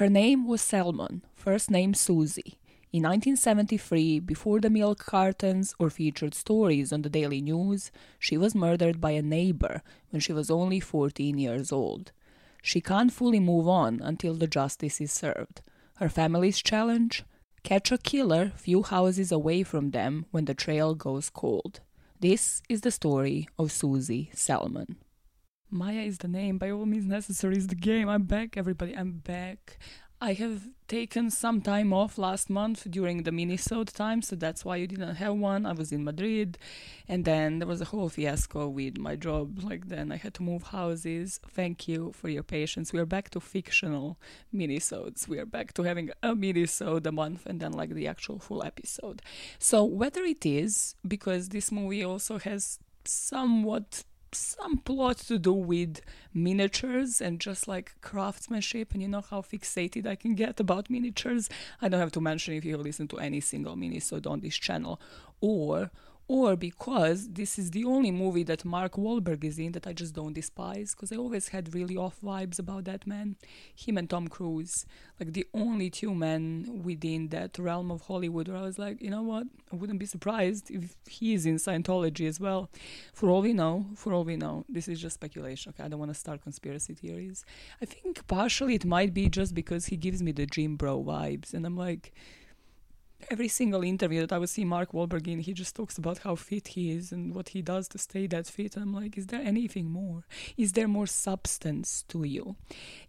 Her name was Salmon, first name Susie. In 1973, before the milk cartons or featured stories on the daily news, she was murdered by a neighbor when she was only 14 years old. She can't fully move on until the justice is served. Her family's challenge? Catch a killer few houses away from them when the trail goes cold. This is the story of Susie Salmon. Maya is the name, by all means necessary is the game. I'm back, everybody. I'm back. I have taken some time off last month during the Minnesota time, so that's why you didn't have one. I was in Madrid, and then there was a whole fiasco with my job. Like then I had to move houses. Thank you for your patience. We are back to fictional minisodes. We are back to having a minisode a month, and then like the actual full episode. So whether it is because this movie also has somewhat some plot to do with miniatures and just like craftsmanship and you know how fixated I can get about miniatures. I don't have to mention if you listen to any single mini so on this channel or or because this is the only movie that Mark Wahlberg is in that I just don't despise because I always had really off vibes about that man. Him and Tom Cruise, like the only two men within that realm of Hollywood where I was like, you know what? I wouldn't be surprised if he is in Scientology as well. For all we know, for all we know, this is just speculation. Okay, I don't want to start conspiracy theories. I think partially it might be just because he gives me the gym Bro vibes, and I'm like every single interview that I would see Mark Wahlberg in, he just talks about how fit he is and what he does to stay that fit. And I'm like, is there anything more? Is there more substance to you?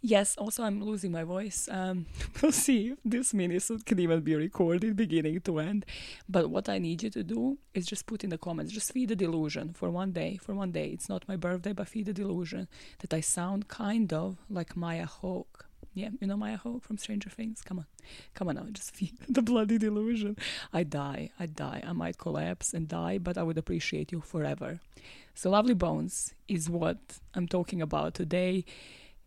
Yes, also, I'm losing my voice. Um, we'll see if this minisode can even be recorded beginning to end. But what I need you to do is just put in the comments, just feed the delusion for one day. For one day, it's not my birthday, but feed the delusion that I sound kind of like Maya Hawke yeah, you know Maya Hawke from Stranger Things? Come on. Come on now, just feel the bloody delusion. I die, I die. I might collapse and die, but I would appreciate you forever. So, Lovely Bones is what I'm talking about today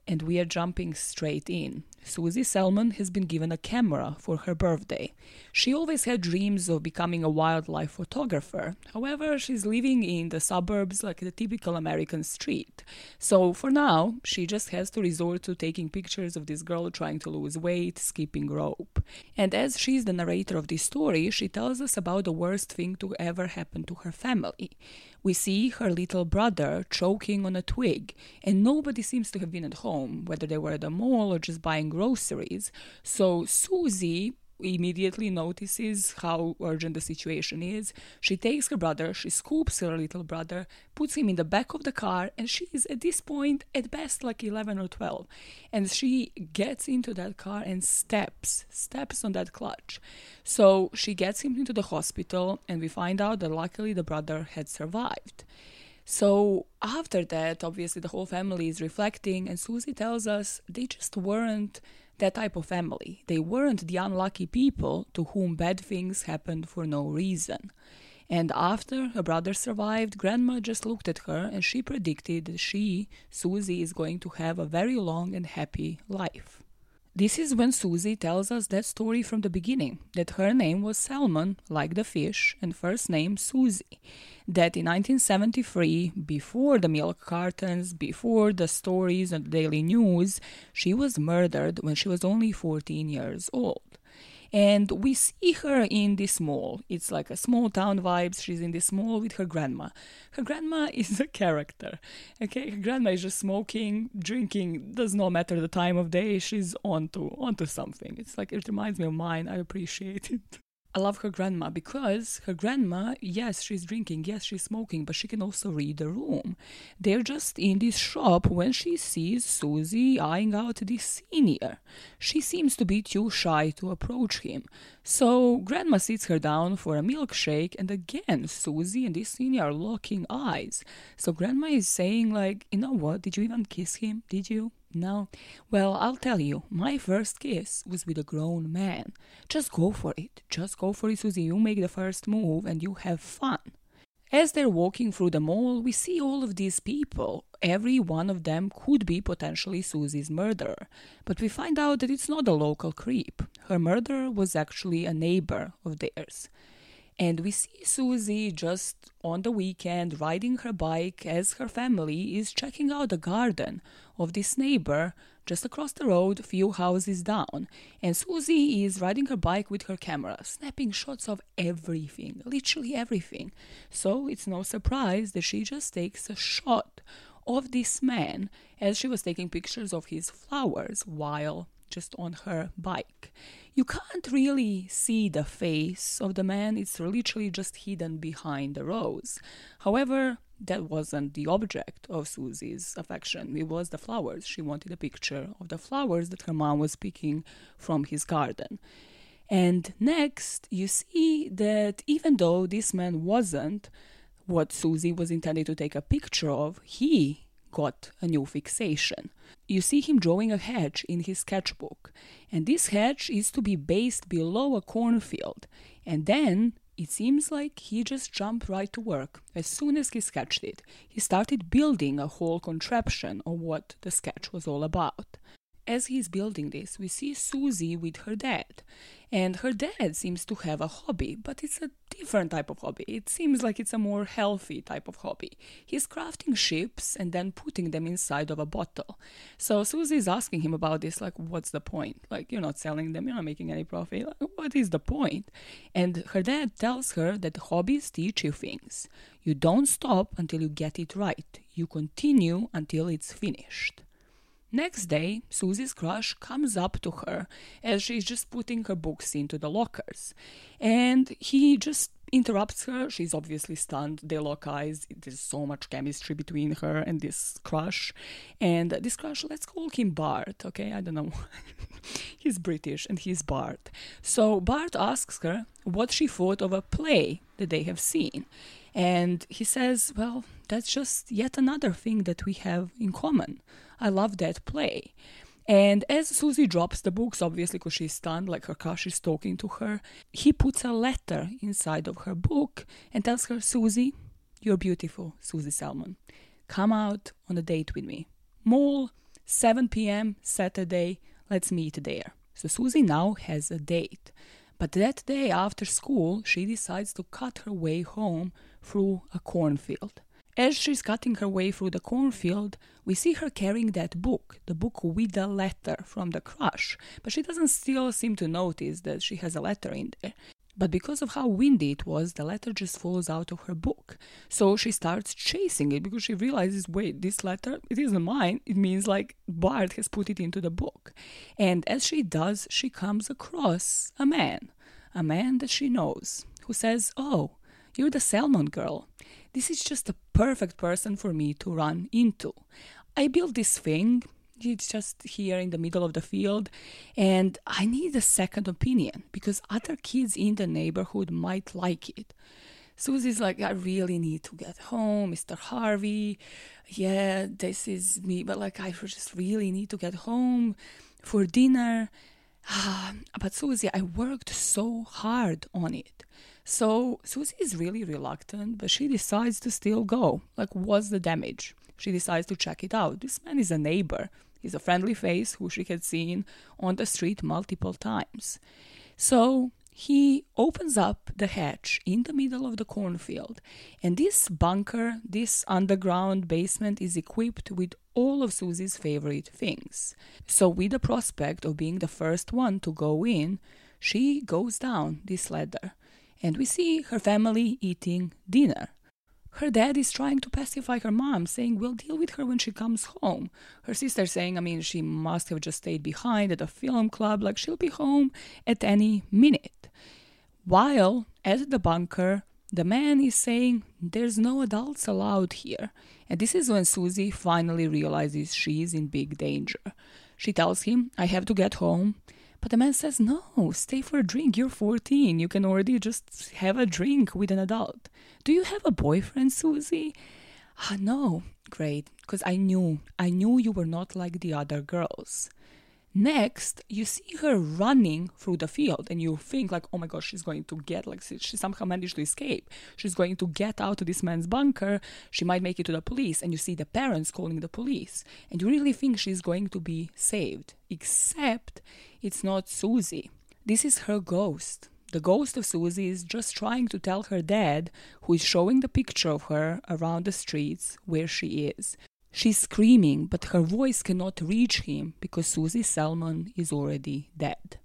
and we are jumping straight in. Susie Salmon has been given a camera for her birthday. She always had dreams of becoming a wildlife photographer. However, she's living in the suburbs like the typical American street. So for now, she just has to resort to taking pictures of this girl trying to lose weight, skipping rope. And as she's the narrator of this story, she tells us about the worst thing to ever happen to her family we see her little brother choking on a twig, and nobody seems to have been at home, whether they were at the mall or just buying groceries. So Susie immediately notices how urgent the situation is. She takes her brother, she scoops her little brother, puts him in the back of the car, and she is at this point at best like 11 or 12. And she gets into that car and steps, steps on that clutch. So she gets him into the hospital, and we find out that luckily the brother had survived. So after that, obviously, the whole family is reflecting, and Susie tells us they just weren't that type of family. They weren't the unlucky people to whom bad things happened for no reason. And after her brother survived, Grandma just looked at her and she predicted that she, Susie, is going to have a very long and happy life. This is when Susie tells us that story from the beginning that her name was Salmon, like the fish, and first name Susie. That in 1973, before the milk cartons, before the stories and the daily news, she was murdered when she was only 14 years old and we see her in this mall. It's like a small town vibes. She's in this mall with her grandma. Her grandma is a character. Okay, her grandma is just smoking, drinking. Does not matter the time of day. She's onto onto something. It's like it reminds me of mine. I appreciate it. I love her grandma because her grandma, yes, she's drinking, yes, she's smoking, but she can also read the room. They're just in this shop when she sees Susie eyeing out this senior. She seems to be too shy to approach him. So grandma sits her down for a milkshake, and again, Susie and this senior are locking eyes. So grandma is saying, like, you know what, did you even kiss him? Did you? No? Well, I'll tell you, my first kiss was with a grown man. Just go for it. Just go for it, Susie. You make the first move and you have fun. As they're walking through the mall, we see all of these people. Every one of them could be potentially Susie's murderer. But we find out that it's not a local creep. Her murderer was actually a neighbor of theirs. And we see Susie just on the weekend riding her bike as her family is checking out the garden of this neighbor just across the road, a few houses down. And Susie is riding her bike with her camera, snapping shots of everything, literally everything. So it's no surprise that she just takes a shot of this man as she was taking pictures of his flowers while just on her bike. You can't really see the face of the man, it's literally just hidden behind the rose. However, that wasn't the object of Susie's affection. It was the flowers. She wanted a picture of the flowers that her mom was picking from his garden. And next, you see that even though this man wasn't what Susie was intended to take a picture of, he got a new fixation. You see him drawing a hedge in his sketchbook, and this hedge is to be based below a cornfield. And then it seems like he just jumped right to work. As soon as he sketched it, he started building a whole contraption of what the sketch was all about. As he's building this, we see Susie with her dad. And her dad seems to have a hobby, but it's a different type of hobby. It seems like it's a more healthy type of hobby. He's crafting ships and then putting them inside of a bottle. So Susie is asking him about this, like, what's the point? Like, you're not selling them, you're not making any profit. Like, what is the point? And her dad tells her that hobbies teach you things. You don't stop until you get it right, you continue until it's finished. Next day, Susie's crush comes up to her as she's just putting her books into the lockers. And he just interrupts her. She's obviously stunned. They lock eyes. There's so much chemistry between her and this crush. And this crush, let's call him Bart, okay? I don't know. he's British and he's Bart. So Bart asks her what she thought of a play that they have seen. And he says, Well, that's just yet another thing that we have in common. I love that play. And as Susie drops the books, obviously because she's stunned, like her crush is talking to her, he puts a letter inside of her book and tells her, Susie, you're beautiful, Susie Salmon. Come out on a date with me. Mall, 7 p.m., Saturday, let's meet there. So Susie now has a date. But that day after school, she decides to cut her way home through a cornfield. As she's cutting her way through the cornfield, we see her carrying that book, the book with the letter from the crush, but she doesn't still seem to notice that she has a letter in there. But because of how windy it was, the letter just falls out of her book. So she starts chasing it because she realizes, wait, this letter, it isn't mine. It means like Bart has put it into the book. And as she does, she comes across a man, a man that she knows, who says, Oh, you're the salmon girl this is just the perfect person for me to run into. I built this thing, it's just here in the middle of the field, and I need a second opinion because other kids in the neighborhood might like it. Susie's like, I really need to get home, Mr. Harvey. Yeah, this is me, but like, I just really need to get home for dinner. Ah, but Susie, I worked so hard on it. So Susie is really reluctant, but she decides to still go. Like, what's the damage? She decides to check it out. This man is a neighbor. He's a friendly face who she had seen on the street multiple times. So he opens up the hatch in the middle of the cornfield, and this bunker, this underground basement, is equipped with all of Susie's favorite things. So, with the prospect of being the first one to go in, she goes down this ladder and we see her family eating dinner. Her dad is trying to pacify her mom, saying, We'll deal with her when she comes home. Her sister saying, I mean, she must have just stayed behind at a film club, like she'll be home at any minute. While at the bunker, the man is saying, There's no adults allowed here. And this is when Susie finally realizes she is in big danger. She tells him, I have to get home. But the man says, No, stay for a drink. You're 14. You can already just have a drink with an adult. Do you have a boyfriend, Susie? Ah, no. Great. Because I knew, I knew you were not like the other girls. Next, you see her running through the field, and you think like, "Oh my gosh, she's going to get like she somehow managed to escape. She's going to get out of this man's bunker. She might make it to the police." And you see the parents calling the police, and you really think she's going to be saved. Except, it's not Susie. This is her ghost. the ghost of Susie is just trying to tell her dad, who is showing the picture of her around the streets, where she is. She's screaming, but her voice cannot reach him because Susie Salmon is already dead.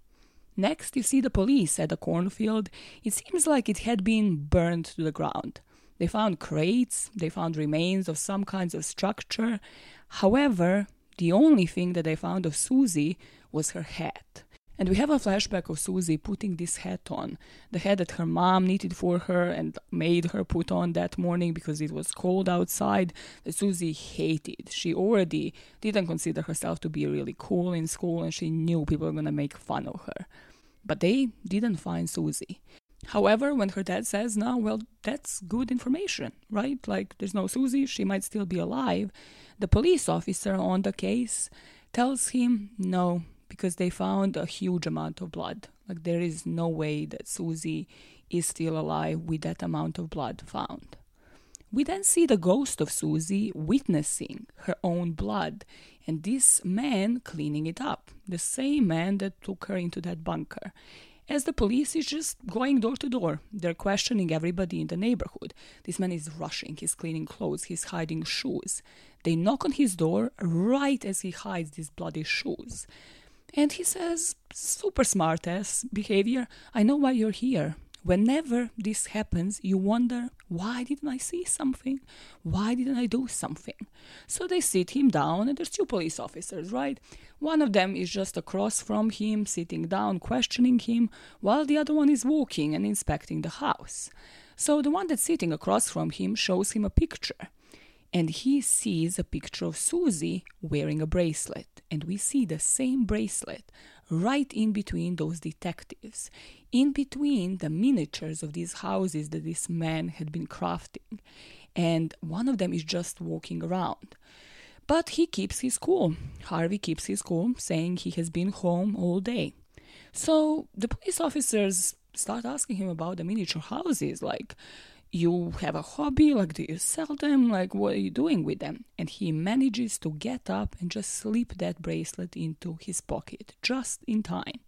Next, you see the police at the cornfield. It seems like it had been burned to the ground. They found crates, they found remains of some kinds of structure. However, the only thing that they found of Susie was her hat. And we have a flashback of Susie putting this hat on, the hat that her mom knitted for her and made her put on that morning because it was cold outside, that Susie hated. She already didn't consider herself to be really cool in school and she knew people were to make fun of her. But they didn't find Susie. However, when her dad says, no, well, that's good information, right? Like, there's no Susie, she might still be alive. The police officer on the case tells him, no, because they found a huge amount of blood. Like, there is no way that Susie is still alive with that amount of blood found. We then see the ghost of Susie witnessing her own blood and this man cleaning it up, the same man that took her into that bunker as the police is just going door to door. They're questioning everybody in the neighborhood. This man is rushing, he's cleaning clothes, he's hiding shoes. They knock on his door right as he hides these bloody shoes. And he says, super smart ass behavior, I know why you're here. Whenever this happens, you wonder, why didn't I see something? Why didn't I do something? So they sit him down, and there's two police officers, right? One of them is just across from him, sitting down, questioning him, while the other one is walking and inspecting the house. So the one that's sitting across from him shows him a picture and he sees a picture of Susie wearing a bracelet. And we see the same bracelet right in between those detectives, in between the miniatures of these houses that this man had been crafting. And one of them is just walking around. But he keeps his cool. Harvey keeps his cool, saying he has been home all day. So the police officers start asking him about the miniature houses, like, you have a hobby like do you sell them? Like what are you doing with them? And he manages to get up and just slip that bracelet into his pocket just in time.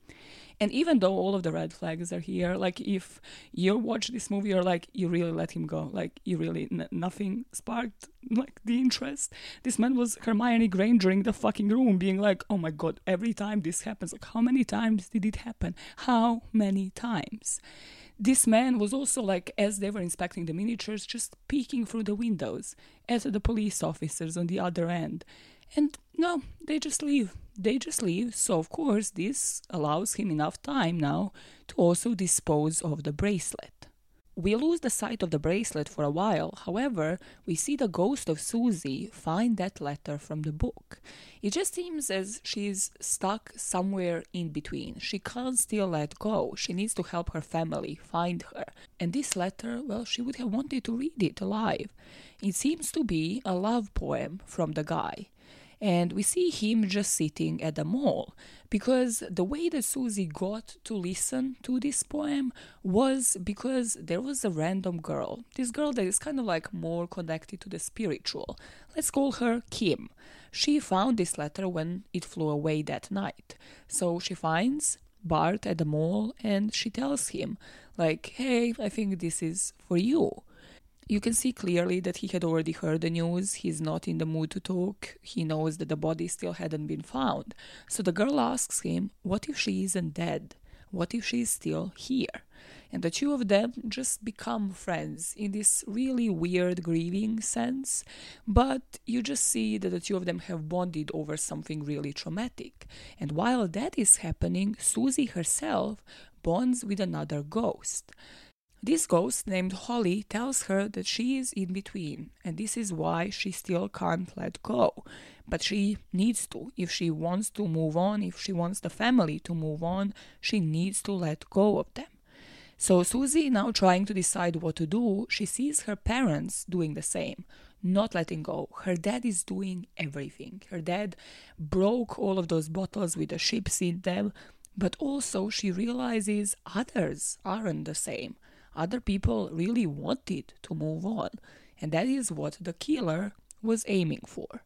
And even though all of the red flags are here like if you watch this movie you're like you really let him go. Like you really n- nothing sparked like the interest. This man was hermione granger in the fucking room being like oh my god every time this happens like how many times did it happen? How many times this man was also like, as they were inspecting the miniatures, just peeking through the windows at the police officers on the other end. And no, they just leave. They just leave. So, of course, this allows him enough time now to also dispose of the bracelet. We lose the sight of the bracelet for a while, however, we see the ghost of Susie find that letter from the book. It just seems as she's stuck somewhere in between. She can't still let go. She needs to help her family find her. And this letter, well, she would have wanted to read it alive. It seems to be a love poem from the guy and we see him just sitting at the mall because the way that Susie got to listen to this poem was because there was a random girl, this girl that is kind of like more connected to the spiritual. Let's call her Kim. She found this letter when it flew away that night. So she finds Bart at the mall and she tells him, like, hey, I think this is for you. You can see clearly that he had already heard the news. He's not in the mood to talk. He knows that the body still hadn't been found. So the girl asks him, What if she isn't dead? What if she's still here? And the two of them just become friends in this really weird grieving sense. But you just see that the two of them have bonded over something really traumatic. And while that is happening, Susie herself bonds with another ghost. This ghost named Holly tells her that she is in between, and this is why she still can't let go. But she needs to. If she wants to move on, if she wants the family to move on, she needs to let go of them. So Susie, now trying to decide what to do, she sees her parents doing the same, not letting go. Her dad is doing everything. Her dad broke all of those bottles with the ships in them, but also she realizes others aren't the same other people really wanted to move on, and that is what the killer was aiming for.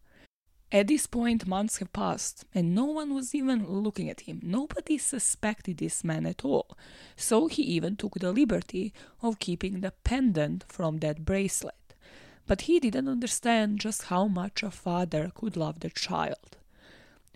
At this point, months have passed, and no one was even looking at him. Nobody suspected this man at all. So he even took the liberty of keeping the pendant from that bracelet. But he didn't understand just how much a father could love the child.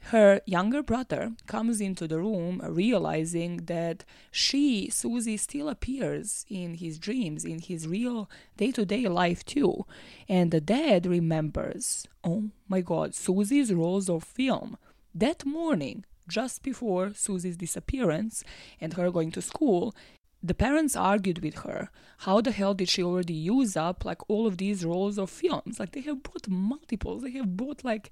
Her younger brother comes into the room realizing that she, Susie, still appears in his dreams, in his real day to day life too. And the dad remembers, oh my god, Susie's rolls of film. That morning, just before Susie's disappearance and her going to school, the parents argued with her. How the hell did she already use up like all of these rolls of films? Like they have bought multiples. They have bought like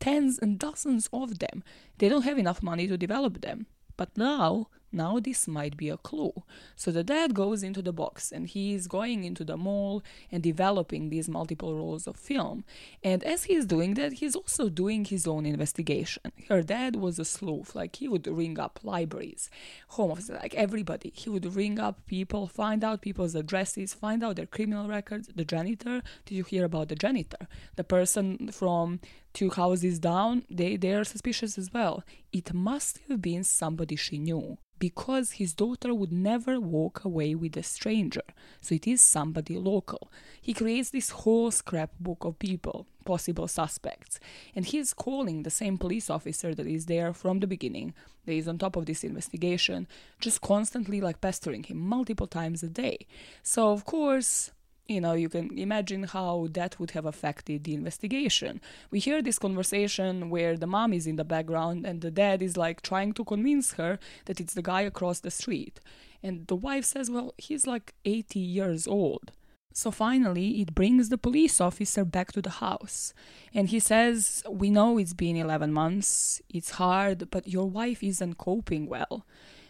tens and dozens of them. They don't have enough money to develop them. But now now this might be a clue. So the dad goes into the box and he is going into the mall and developing these multiple rolls of film. And as he's doing that, he's also doing his own investigation. Her dad was a sleuth, like he would ring up libraries, home offices, like everybody. He would ring up people, find out people's addresses, find out their criminal records. The janitor, did you hear about the janitor? The person from two houses down, they, they are suspicious as well. It must have been somebody she knew because his daughter would never walk away with a stranger, so it is somebody local. He creates this whole scrapbook of people, possible suspects, and he is calling the same police officer that is there from the beginning, that is on top of this investigation, just constantly like pestering him multiple times a day. So, of course, you know, you can imagine how that would have affected the investigation. We hear this conversation where the mom is in the background and the dad is like trying to convince her that it's the guy across the street. And the wife says, well, he's like 80 years old. So finally, it brings the police officer back to the house. And he says, We know it's been 11 months, it's hard, but your wife isn't coping well.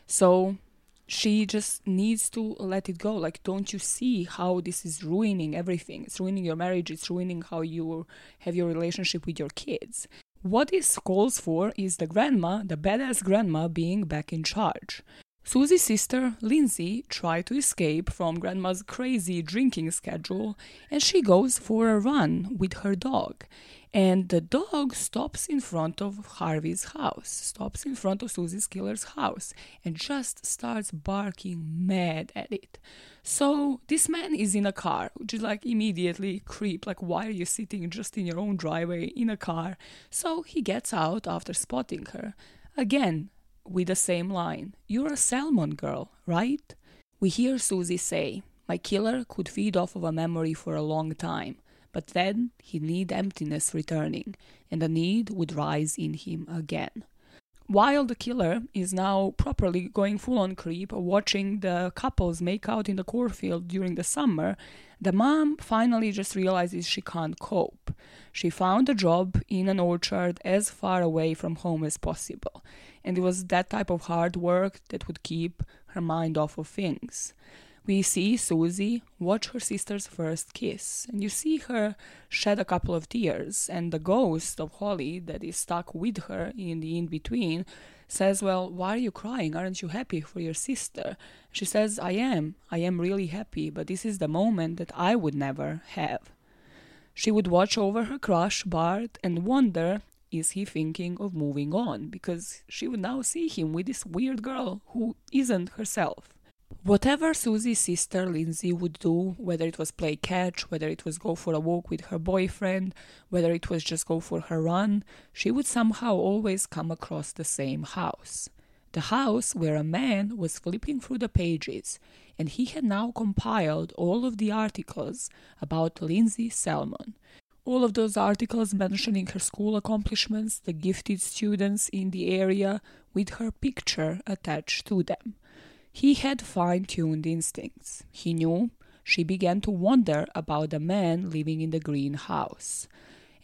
So she just needs to let it go. Like don't you see how this is ruining everything? It's ruining your marriage. It's ruining how you have your relationship with your kids. What this calls for is the grandma the badass grandma being back in charge. Susie's sister, Lindsay, tried to escape from Grandma's crazy drinking schedule and she goes for a run with her dog. And the dog stops in front of Harvey's house, stops in front of Susie's killer's house, and just starts barking mad at it. So this man is in a car, which is like immediately creep, like why are you sitting just in your own driveway in a car? So he gets out after spotting her. Again, with the same line You're a salmon girl, right? We hear Susie say, My killer could feed off of a memory for a long time, but then he'd need emptiness returning, and the need would rise in him again. While the killer is now properly going full on creep, watching the couples make out in the cornfield during the summer, the mom finally just realizes she can't cope. She found a job in an orchard as far away from home as possible and it was that type of hard work that would keep her mind off of things. We see Susie watch her sister's first kiss, and you see her shed a couple of tears, and the ghost of Holly that is stuck with her in the in between says, Well, why are you crying? Aren't you happy for your sister? She says, I am. I am really happy, but this is the moment that I would never have. She would watch over her crush, Bart, and wonder is he thinking of moving on? Because she would now see him with this weird girl who isn't herself. Whatever Susie's sister Lindsay would do, whether it was play catch, whether it was go for a walk with her boyfriend, whether it was just go for her run, she would somehow always come across the same house. The house where a man was flipping through the pages, and he had now compiled all of the articles about Lindsay Salmon all of those articles mentioning her school accomplishments, the gifted students in the area, with her picture attached to them. He had fine tuned instincts. He knew she began to wonder about the man living in the greenhouse.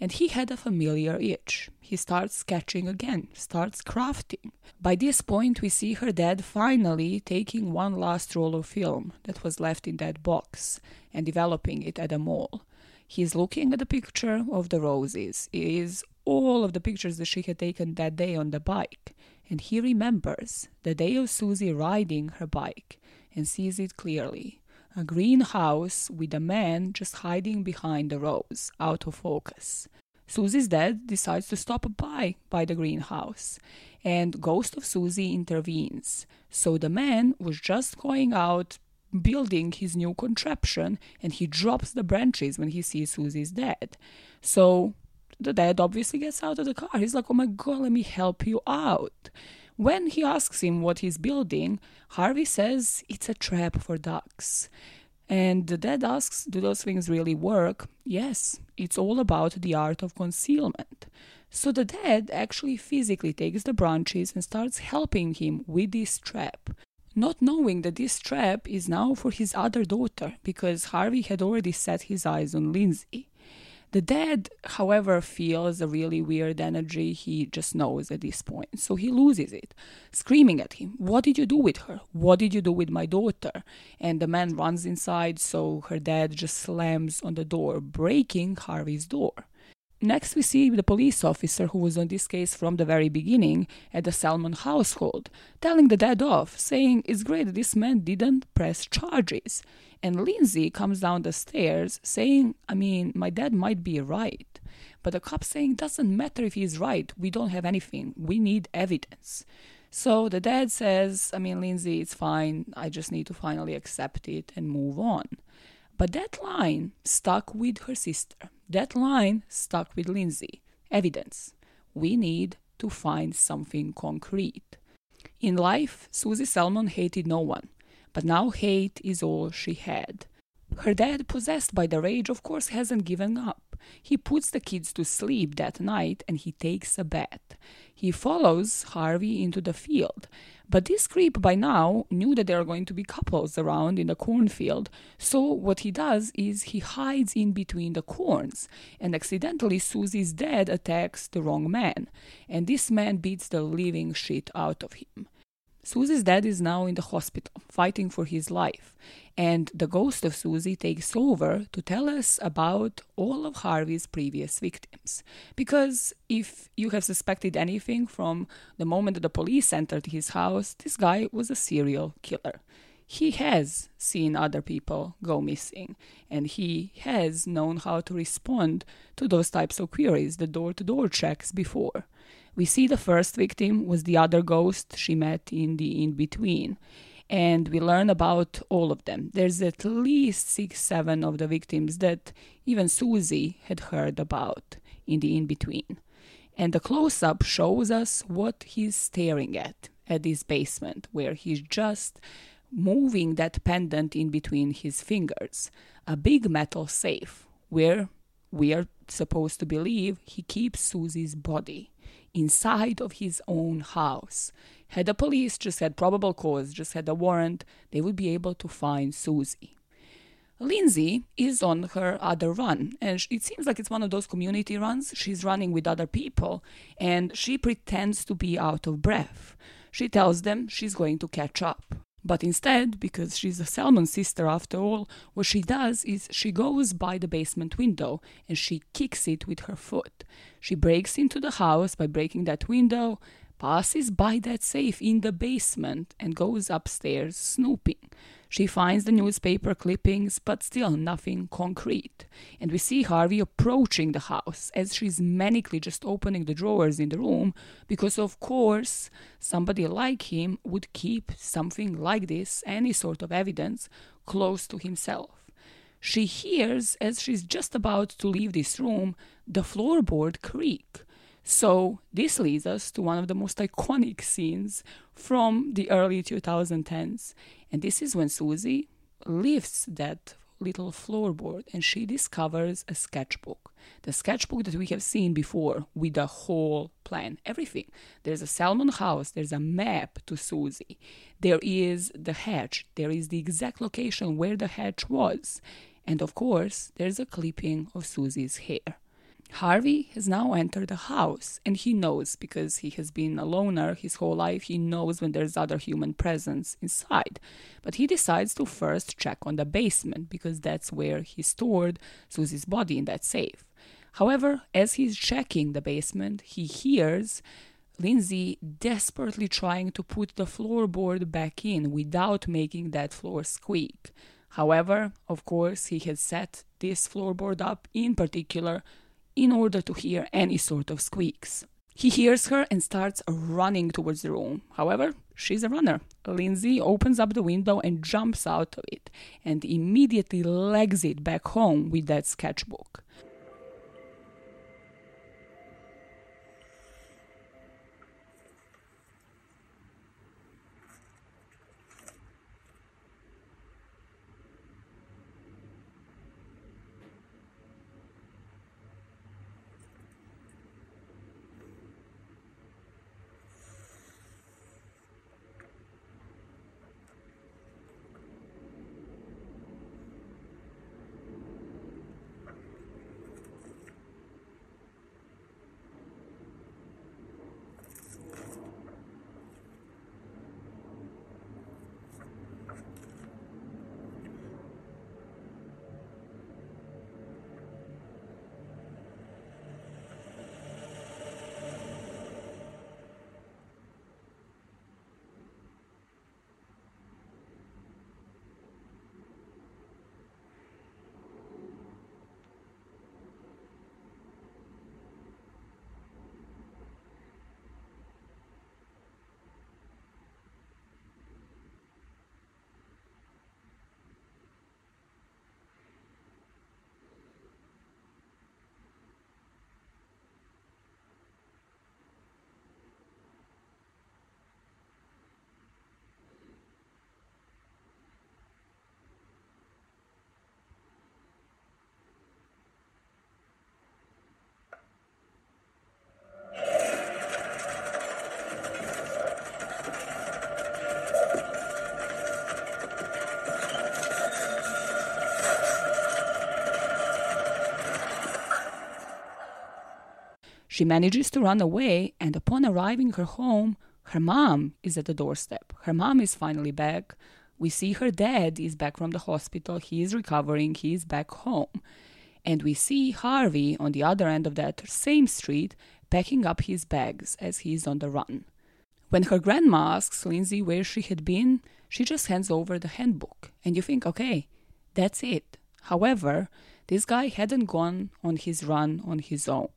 And he had a familiar itch. He starts sketching again, starts crafting. By this point, we see her dad finally taking one last roll of film that was left in that box and developing it at a mall. He's looking at the picture of the roses. It is all of the pictures that she had taken that day on the bike. And he remembers the day of Susie riding her bike and sees it clearly. A green house with a man just hiding behind the rose, out of focus. Susie's dad decides to stop by by the greenhouse, and Ghost of Susie intervenes. So the man was just going out building his new contraption and he drops the branches when he sees Susie's dad. So the dad obviously gets out of the car. He's like, Oh my god, let me help you out. When he asks him what he's building, Harvey says it's a trap for ducks. And the dad asks, Do those things really work? Yes, it's all about the art of concealment. So the dad actually physically takes the branches and starts helping him with this trap, not knowing that this trap is now for his other daughter because Harvey had already set his eyes on Lindsay. The dad, however, feels a really weird energy he just knows at this point, so he loses it, screaming at him, What did you do with her? What did you do with my daughter? And the man runs inside, so her dad just slams on the door, breaking Harvey's door. Next, we see the police officer who was on this case from the very beginning at the Salmon household, telling the dad off, saying it's great this man didn't press charges. And Lindsay comes down the stairs saying, I mean, my dad might be right. But the cop saying, doesn't matter if he's right, we don't have anything, we need evidence. So the dad says, I mean, Lindsay, it's fine, I just need to finally accept it and move on. But that line stuck with her sister. That line stuck with Lindsay. Evidence. We need to find something concrete. In life, Susie Salmon hated no one, but now hate is all she had. Her dad, possessed by the rage, of course, hasn't given up. He puts the kids to sleep that night and he takes a bath. He follows Harvey into the field. But this creep by now knew that there are going to be couples around in the cornfield, so what he does is he hides in between the corns, and accidentally Susie's dad attacks the wrong man, and this man beats the living shit out of him. Susie's dad is now in the hospital, fighting for his life, and the ghost of Susie takes over to tell us about all of Harvey's previous victims. Because if you have suspected anything from the moment the police entered his house, this guy was a serial killer. He has seen other people go missing, and he has known how to respond to those types of queries, the door to door checks before. We see the first victim was the other ghost she met in the in between. And we learn about all of them. There's at least six, seven of the victims that even Susie had heard about in the in between. And the close up shows us what he's staring at at this basement, where he's just moving that pendant in between his fingers. A big metal safe where we are supposed to believe he keeps Susie's body inside of his own house. Had the police just had probable cause, just had a warrant, they would be able to find Susie. Lindsay is on her other run, and it seems like it's one of those community runs. She's running with other people, and she pretends to be out of breath. She tells them she's going to catch up. But instead, because she's a Salmon sister after all, what she does is she goes by the basement window and she kicks it with her foot. She breaks into the house by breaking that window, passes by that safe in the basement, and goes upstairs snooping. She finds the newspaper clippings, but still nothing concrete. And we see Harvey approaching the house as she's manically just opening the drawers in the room, because of course, somebody like him would keep something like this, any sort of evidence, close to himself. She hears, as she's just about to leave this room, the floorboard creak. So, this leads us to one of the most iconic scenes from the early 2010s. And this is when Susie lifts that little floorboard and she discovers a sketchbook. The sketchbook that we have seen before with the whole plan, everything. There's a salmon house, there's a map to Susie, there is the hatch, there is the exact location where the hatch was. And of course, there's a clipping of Susie's hair. Harvey has now entered the house and he knows because he has been a loner his whole life. He knows when there's other human presence inside. But he decides to first check on the basement because that's where he stored Susie's body in that safe. However, as he's checking the basement, he hears Lindsay desperately trying to put the floorboard back in without making that floor squeak. However, of course, he had set this floorboard up in particular in order to hear any sort of squeaks. He hears her and starts running towards the room. However, she's a runner. Lindsay opens up the window and jumps out of it and immediately legs it back home with that sketchbook. She manages to run away, and upon arriving her home, her mom is at the doorstep. Her mom is finally back. We see her dad is back from the hospital. He is recovering. He is back home. And we see Harvey on the other end of that same street packing up his bags as he is on the run. When her grandma asks Lindsay where she had been, she just hands over the handbook. And you think, okay, that's it. However, this guy hadn't gone on his run on his own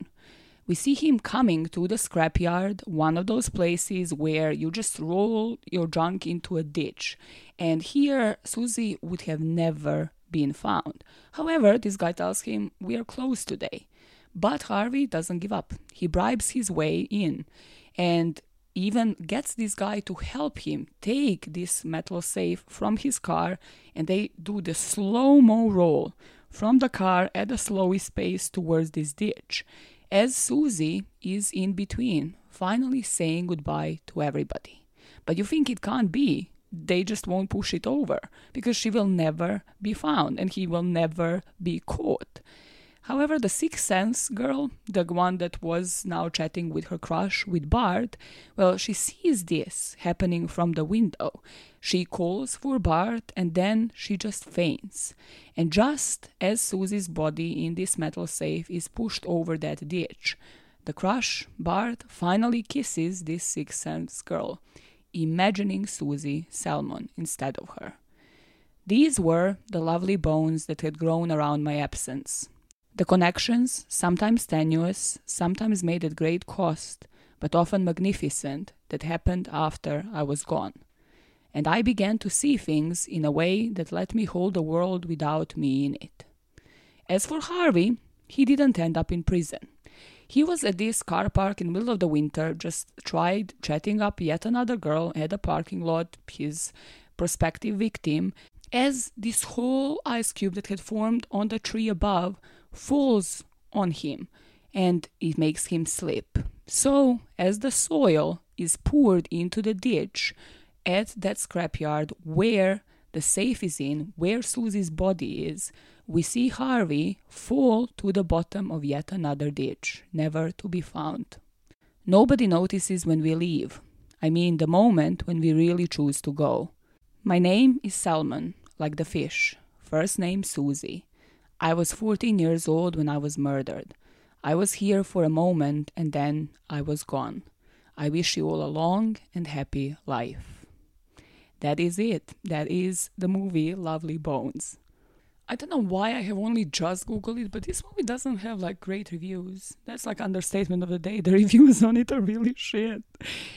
we see him coming to the scrapyard, one of those places where you just roll your junk into a ditch. And here, Susie would have never been found. However, this guy tells him, We are closed today. But Harvey doesn't give up. He bribes his way in and even gets this guy to help him take this metal safe from his car. And they do the slow mo roll from the car at the slowest pace towards this ditch as Susie is in between, finally saying goodbye to everybody. But you think it can't be. They just won't push it over because she will never be found and he will never be caught. However, the Sixth Sense girl, the one that was now chatting with her crush with Bart, well, she sees this happening from the window. She calls for Bart and then she just faints. And just as Susie's body in this metal safe is pushed over that ditch, the crush, Bart, finally kisses this Sixth Sense girl, imagining Susie Salmon instead of her. These were the lovely bones that had grown around my absence the connections, sometimes tenuous, sometimes made at great cost, but often magnificent, that happened after I was gone. And I began to see things in a way that let me hold the world without me in it. As for Harvey, he didn't end up in prison. He was at this car park in the middle of the winter, just tried chatting up yet another girl at a parking lot, his prospective victim, as this whole ice cube that had formed on the tree above falls on him and it makes him slip. So, as the soil is poured into the ditch at that scrapyard where the safe is in, where Susie's body is, we see Harvey fall to the bottom of yet another ditch, never to be found. Nobody notices when we leave. I mean, the moment when we really choose to go. My name is Salmon, like the fish. First name Susie. I was 14 years old when I was murdered. I was here for a moment and then I was gone. I wish you all a long and happy life. That is it. That is the movie Lovely Bones. I don't know why I have only just Googled it, but this movie doesn't have like great reviews. That's like understatement of the day. The reviews on it are really shit.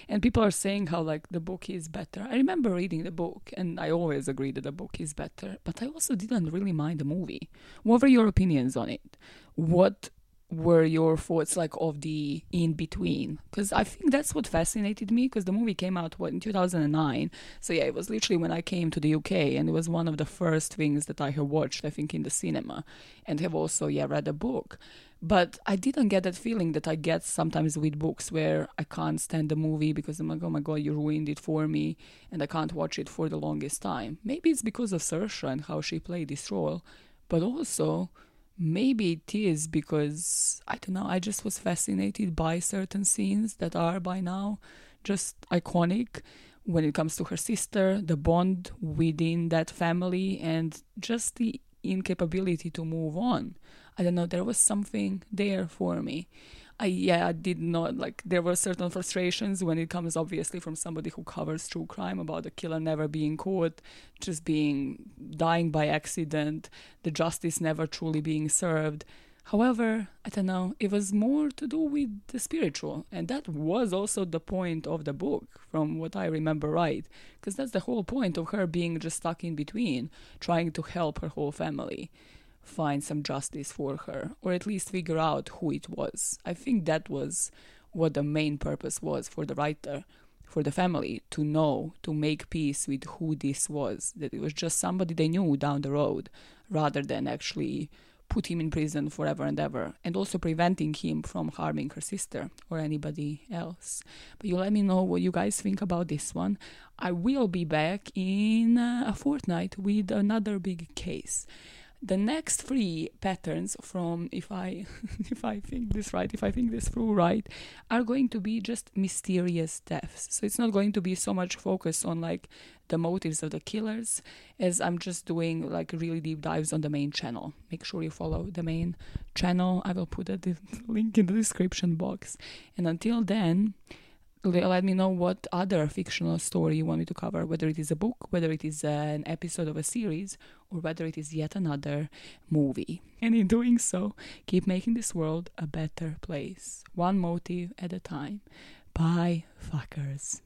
And people are saying how like the book is better. I remember reading the book and I always agree that the book is better, but I also didn't really mind the movie. What were your opinions on it? What were your thoughts like of the in between because i think that's what fascinated me because the movie came out what in 2009 so yeah it was literally when i came to the uk and it was one of the first things that i have watched i think in the cinema and have also yeah read a book. But i didn't get that feeling that i get sometimes with books where i can't stand the movie because i'm like oh my god you ruined it for me and i can't watch it for the longest time. Maybe it's because of saoirse and how she played this role but also maybe it is because I don't know, I just was fascinated by certain scenes that are by now just iconic when it comes to her sister, the bond within that family, and just the incapability to move on. I don't know, there was something there for me. I yeah, I did not like there were certain frustrations when it comes obviously from somebody who covers true crime about the killer never being caught, just being dying by accident, the justice never truly being served. However, I don't know, it was more to do with the spiritual, and that was also the point of the book, from what I remember right, because that's the whole point of her being just stuck in between, trying to help her whole family find some justice for her, or at least figure out who it was. I think that was what the main purpose was for the writer, for the family to know, to make peace with who this was, that it was just somebody they knew down the road, rather than actually put him in prison forever and ever, and also preventing him from harming her sister or anybody else. But you let me know what you guys think about this one. I will be back in uh, a fortnight with another big case the next three patterns from if i if i think this right if i think this through right are going to be just mysterious deaths. So it's not going to be so much focus on like the motives of the killers as i'm just doing like really deep dives on the main channel. Make sure you follow the main channel. I will put a link in the description box. And until then let me know what other fictional story you want me to cover, whether it is a book, whether it is an episode of a series, or whether it is yet another movie. And in doing so, keep making this world a better place, one motive at a time. Bye, fuckers.